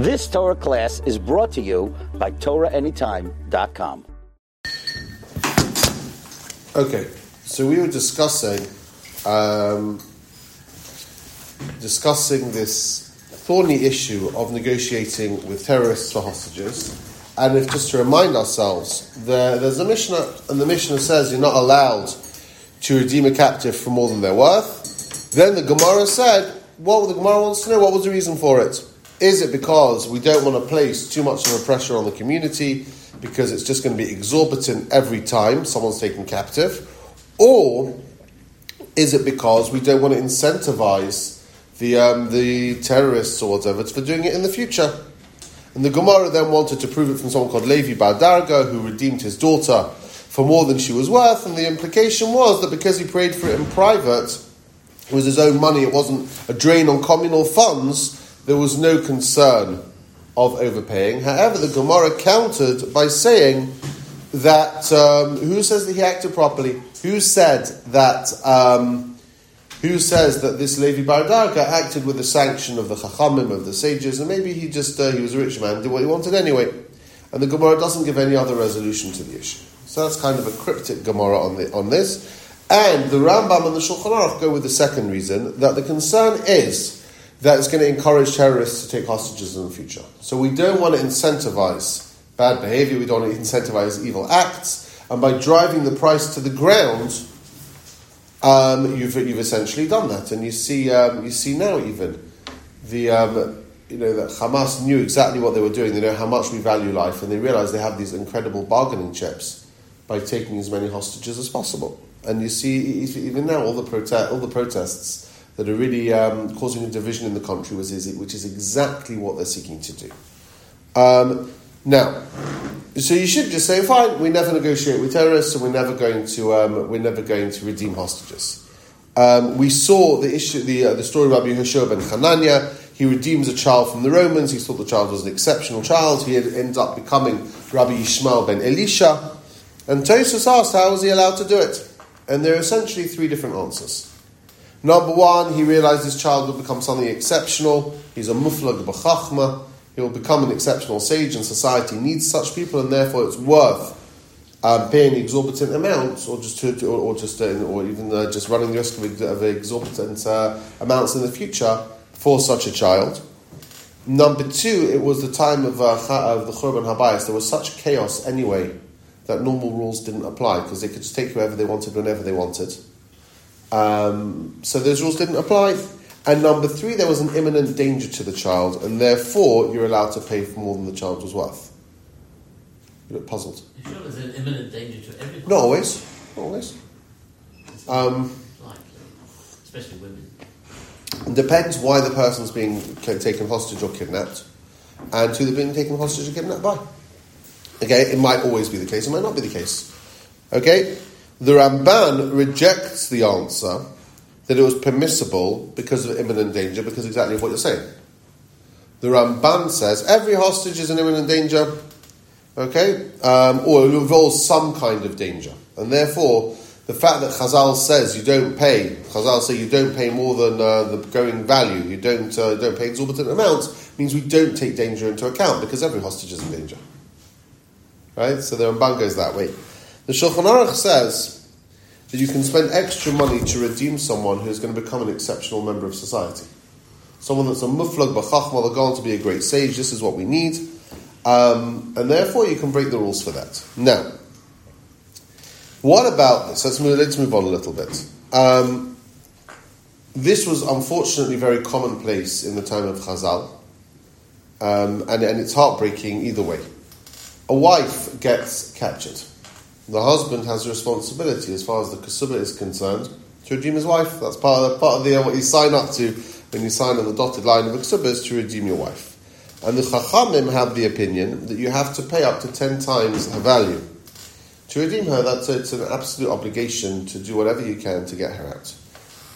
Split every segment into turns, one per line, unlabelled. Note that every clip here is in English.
This Torah class is brought to you by TorahAnytime.com.
Okay, so we were discussing um, discussing this thorny issue of negotiating with terrorists for hostages. And if just to remind ourselves, there, there's a Mishnah, and the Mishnah says you're not allowed to redeem a captive for more than they're worth. Then the Gemara said, what the Gemara wants to know, what was the reason for it? Is it because we don't want to place too much of a pressure on the community because it's just going to be exorbitant every time someone's taken captive? Or is it because we don't want to incentivize the, um, the terrorists or whatever for doing it in the future? And the Gemara then wanted to prove it from someone called Levi Bar who redeemed his daughter for more than she was worth. And the implication was that because he prayed for it in private, it was his own money, it wasn't a drain on communal funds, there was no concern of overpaying. However, the Gemara countered by saying that um, who says that he acted properly? Who said that? Um, who says that this Levi bar Darga acted with the sanction of the Chachamim of the sages, and maybe he just uh, he was a rich man, did what he wanted anyway, and the Gemara doesn't give any other resolution to the issue. So that's kind of a cryptic Gemara on the, on this. And the Rambam and the Shulchan Aruch go with the second reason that the concern is that it's going to encourage terrorists to take hostages in the future. So we don't want to incentivize bad behavior, we don't want to incentivize evil acts, and by driving the price to the ground, um, you've, you've essentially done that. And you see, um, you see now even the, um, you know, that Hamas knew exactly what they were doing. They know how much we value life, and they realize they have these incredible bargaining chips by taking as many hostages as possible. And you see, even now, all the, prote- all the protests that are really um, causing a division in the country, which is, which is exactly what they're seeking to do. Um, now, so you should just say, fine, we never negotiate with terrorists, and we're never going to um, we're never going to redeem hostages. Um, we saw the issue, the uh, the story of Rabbi Yehoshua ben Hanania. He redeems a child from the Romans. He thought the child was an exceptional child. He ends up becoming Rabbi Yishmael ben Elisha. And Tosfos asked, how was he allowed to do it? And there are essentially three different answers. Number one, he realized his child would become something exceptional. He's a muflag b'chachma. He will become an exceptional sage, and society needs such people, and therefore it's worth um, paying exorbitant amounts, or just to, or, or just uh, or even uh, just running the risk of, of exorbitant uh, amounts in the future for such a child. Number two, it was the time of, uh, of the Churban Habayis. There was such chaos anyway that normal rules didn't apply because they could just take whoever they wanted whenever they wanted. Um, so those rules didn't apply. And number three, there was an imminent danger to the child, and therefore you're allowed to pay for more than the child was worth. You look puzzled.
You sure there's an imminent danger to everybody?
Not always. Not always. Um,
Likely. Especially women.
depends why the person's being taken hostage or kidnapped, and who they're being taken hostage or kidnapped by. Okay, it might always be the case, it might not be the case. Okay, the Ramban rejects the answer that it was permissible because of imminent danger, because exactly of what you're saying. The Ramban says every hostage is in imminent danger, okay, um, or it involves some kind of danger, and therefore the fact that Chazal says you don't pay, Chazal say you don't pay more than uh, the going value, you don't uh, don't pay exorbitant amounts, means we don't take danger into account because every hostage is in danger. Right? So the Ramban goes that way. The Shulchan Aruch says that you can spend extra money to redeem someone who's going to become an exceptional member of society. Someone that's a muflag b'chachma, they're going to be a great sage, this is what we need. Um, and therefore you can break the rules for that. Now, what about this? Let's move, let's move on a little bit. Um, this was unfortunately very commonplace in the time of Chazal, um, and, and it's heartbreaking either way. A wife gets captured the husband has a responsibility as far as the kasuba is concerned to redeem his wife. That's part of the, part of the, uh, what you sign up to when you sign on the dotted line of the kasuba is to redeem your wife. And the chachamim have the opinion that you have to pay up to ten times her value to redeem her. That's it's an absolute obligation to do whatever you can to get her out.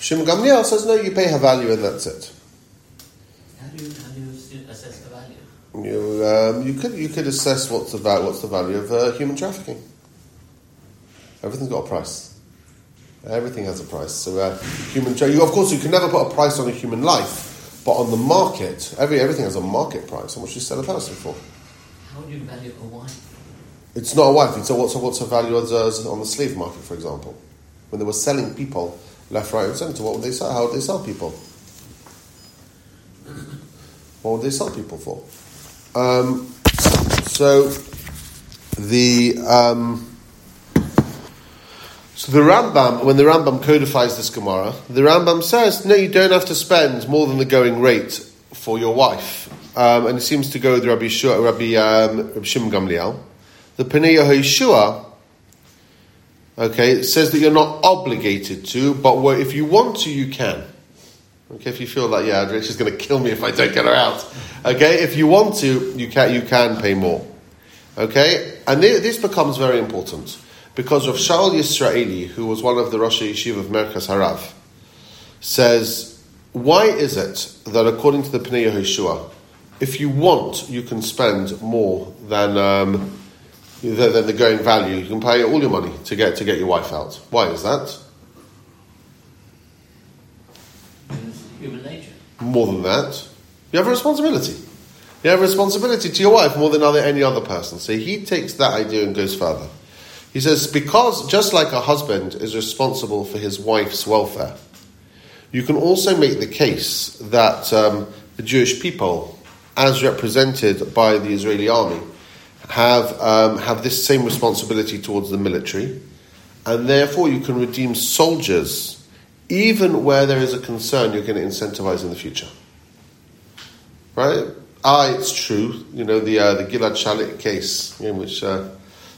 Shimon Gamliel says no, you pay her value and that's it.
How do you, how do you assess the value?
You, um, you could you could assess what's the value, what's the value of uh, human trafficking. Everything's got a price. Everything has a price. So, uh, human, you, of course, you can never put a price on a human life, But on the market, every everything has a market price. How much do you sell a person for?
How do you value a wife?
It's not a wife. It's a, what's a, what's a value as, as on the slave market, for example, when they were selling people left, right, and centre. What would they sell? How would they sell people? What would they sell people for? Um, so the um, so the Rambam, when the Rambam codifies this Gemara, the Rambam says, no, you don't have to spend more than the going rate for your wife. Um, and it seems to go with Rabbi, Shua, Rabbi, um, Rabbi Gamliel. The Pnei Yehoshua, okay, says that you're not obligated to, but if you want to, you can. Okay, if you feel like, yeah, she's going to kill me if I don't get her out. Okay, if you want to, you can, you can pay more. Okay, and thi- this becomes very important because of Shaul Yisraeli, who was one of the Rosh Yeshiva of Merkaz Harav, says, why is it that according to the Pnei Yehoshua, if you want, you can spend more than, um, than, than the going value. You can pay all your money to get to get your wife out. Why is that?
Human nature.
More than that, you have a responsibility. You have a responsibility to your wife more than other, any other person. So he takes that idea and goes further. He says, because just like a husband is responsible for his wife's welfare, you can also make the case that um, the Jewish people, as represented by the Israeli army, have, um, have this same responsibility towards the military, and therefore you can redeem soldiers even where there is a concern you're going to incentivize in the future. Right? Ah, it's true. You know, the, uh, the Gilad Shalit case, in which uh,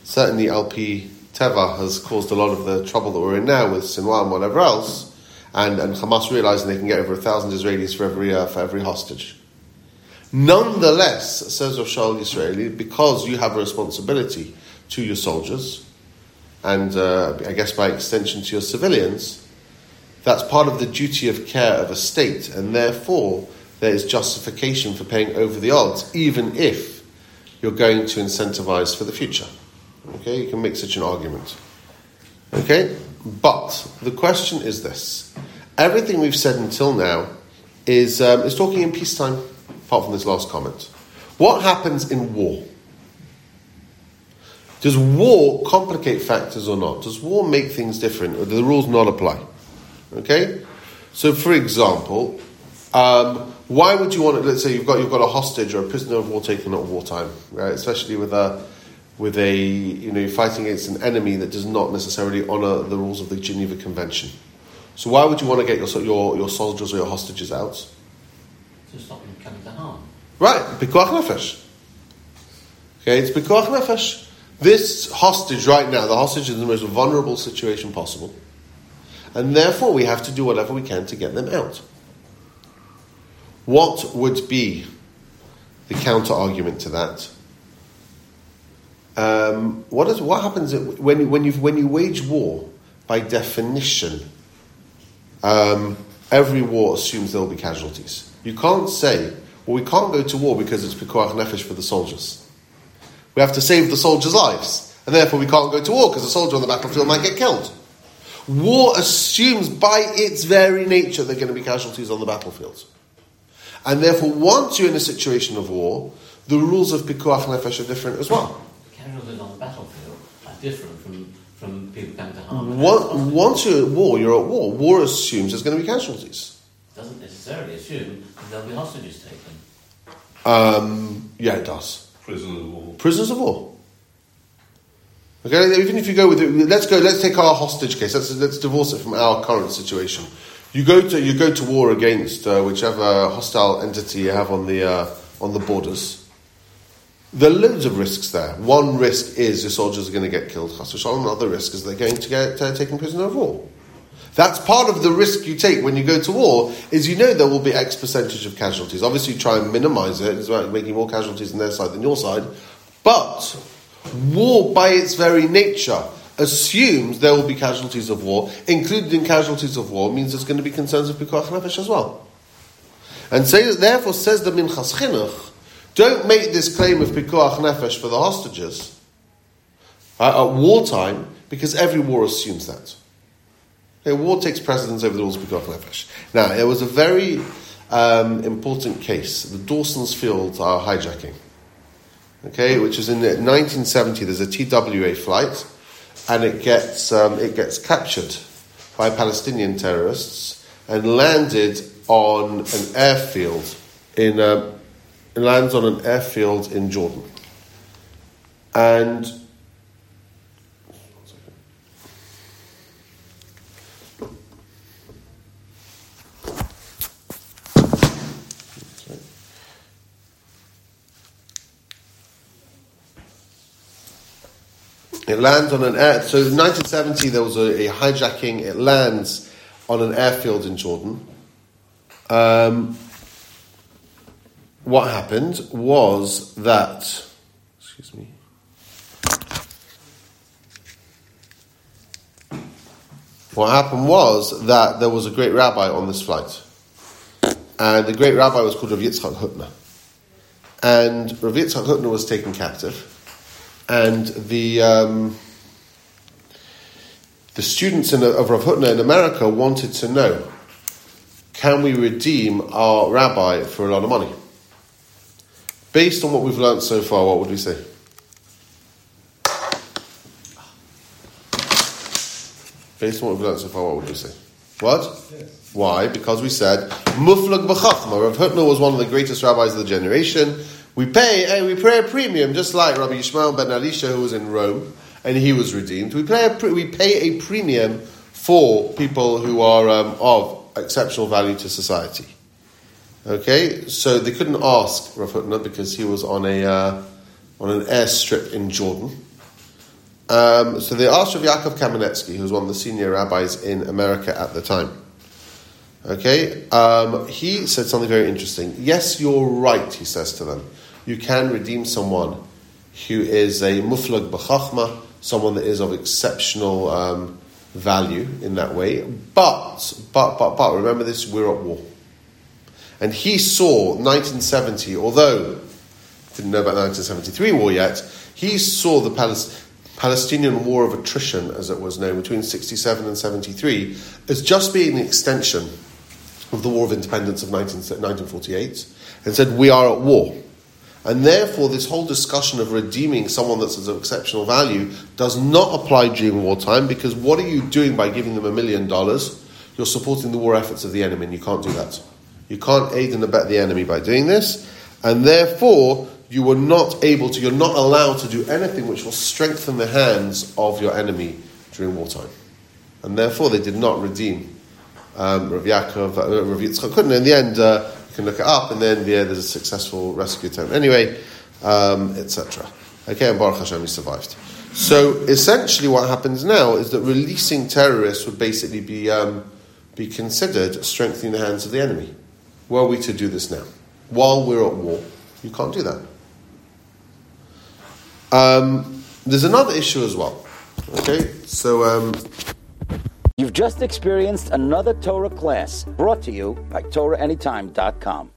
certainly LP Teva has caused a lot of the trouble that we're in now with Sinwar and whatever else, and, and Hamas realizing they can get over a thousand Israelis for every, uh, for every hostage. Nonetheless, says Rav Shaul Yisraeli, because you have a responsibility to your soldiers, and uh, I guess by extension to your civilians, that's part of the duty of care of a state, and therefore there is justification for paying over the odds, even if you're going to incentivize for the future. Okay, you can make such an argument. Okay, but the question is this: everything we've said until now is um, is talking in peacetime, apart from this last comment. What happens in war? Does war complicate factors or not? Does war make things different, or do the rules not apply? Okay, so for example, um, why would you want to? Let's say you've got you've got a hostage or a prisoner of war taken at wartime, right? Especially with a with a you know you're fighting against an enemy that does not necessarily honour the rules of the Geneva Convention. So why would you want to get your your, your soldiers or your hostages out?
To stop them coming to harm.
Right, pikuach nefesh. Okay, it's pikuach nefesh. This hostage right now, the hostage is in the most vulnerable situation possible, and therefore we have to do whatever we can to get them out. What would be the counter argument to that? Um, what is what happens when when you when you wage war? By definition, um, every war assumes there will be casualties. You can't say, well, we can't go to war because it's pikuach nefesh for the soldiers. We have to save the soldiers' lives, and therefore we can't go to war because a soldier on the battlefield might get killed. War assumes by its very nature there are going to be casualties on the battlefield. And therefore, once you're in a situation of war, the rules of pikuach nefesh are different as well.
Casualties on the battlefield are different from, from people coming to harm.
Once, once you're at war, you're at war. War assumes there's going to be casualties.
doesn't necessarily assume that there'll be hostages taken.
Um, yeah, it does.
Prisoners of war.
Prisoners of war. Okay, even if you go with it, let's go. Let's take our hostage case. Let's let's divorce it from our current situation. You go to you go to war against uh, whichever hostile entity you have on the uh, on the borders. There are loads of risks there. One risk is your soldiers are going to get killed. Another risk is they're going to get uh, taken prisoner of war. That's part of the risk you take when you go to war. Is you know there will be X percentage of casualties. Obviously, you try and minimise it. It's about making more casualties on their side than your side. But war, by its very nature, assumes there will be casualties of war. Included in casualties of war means there's going to be concerns of pikuach nefesh as well. And say, therefore, says the Minchas Chinuch, don't make this claim of pikuach nefesh for the hostages uh, at wartime because every war assumes that. Okay, war takes precedence over the rules of pikuach nefesh. Now, there was a very um, important case. The Dawson's Field are hijacking. Okay, which is in 1970. There's a TWA flight, and it gets um, it gets captured by Palestinian terrorists and landed on an airfield in uh, lands on an airfield in Jordan, and It lands on an air. So in 1970, there was a, a hijacking. It lands on an airfield in Jordan. Um, what happened was that, excuse me. What happened was that there was a great rabbi on this flight. And the great rabbi was called Rav Yitzchak Hutner. And Rav Yitzchak Hutner was taken captive and the um, the students in, of Rav Hutner in America wanted to know: Can we redeem our rabbi for a lot of money? Based on what we've learned so far, what would we say? Based on what we've learned so far, what would we say? What? Yes. Why? Because we said Muflag b'chachma. Rav Hutner was one of the greatest rabbis of the generation. We pay, hey, we pay a premium, just like Rabbi Yishmael ben Elisha, who was in Rome, and he was redeemed. We pay a, we pay a premium for people who are um, of exceptional value to society. Okay, so they couldn't ask Rav Hutner because he was on a uh, on an airstrip in Jordan. Um, so they asked Rav Yaakov Kamenetsky, who was one of the senior rabbis in America at the time. Okay, um, he said something very interesting. Yes, you're right, he says to them you can redeem someone who is a muflag b'chachma, someone that is of exceptional um, value in that way. But, but, but, but, remember this, we're at war. And he saw 1970, although didn't know about the 1973 war yet, he saw the Palestinian War of Attrition, as it was known, between 67 and 73, as just being an extension of the War of Independence of 19, 1948, and said, We are at war. And therefore, this whole discussion of redeeming someone that's of exceptional value does not apply during wartime because what are you doing by giving them a million dollars? You're supporting the war efforts of the enemy, and you can't do that. You can't aid and abet the enemy by doing this, and therefore, you were not able to, you're not allowed to do anything which will strengthen the hands of your enemy during wartime. And therefore, they did not redeem um, Rav Yaakov, uh, Rav Yitzchak couldn't. In the end, uh, can look it up, and then yeah, there's a successful rescue attempt. Anyway, um, etc. Okay, and Baruch Hashem, he survived. So essentially, what happens now is that releasing terrorists would basically be um, be considered strengthening the hands of the enemy. Were we to do this now, while we're at war, you can't do that. Um, there's another issue as well. Okay, so. Um,
You've just experienced another Torah class brought to you by TorahAnytime.com.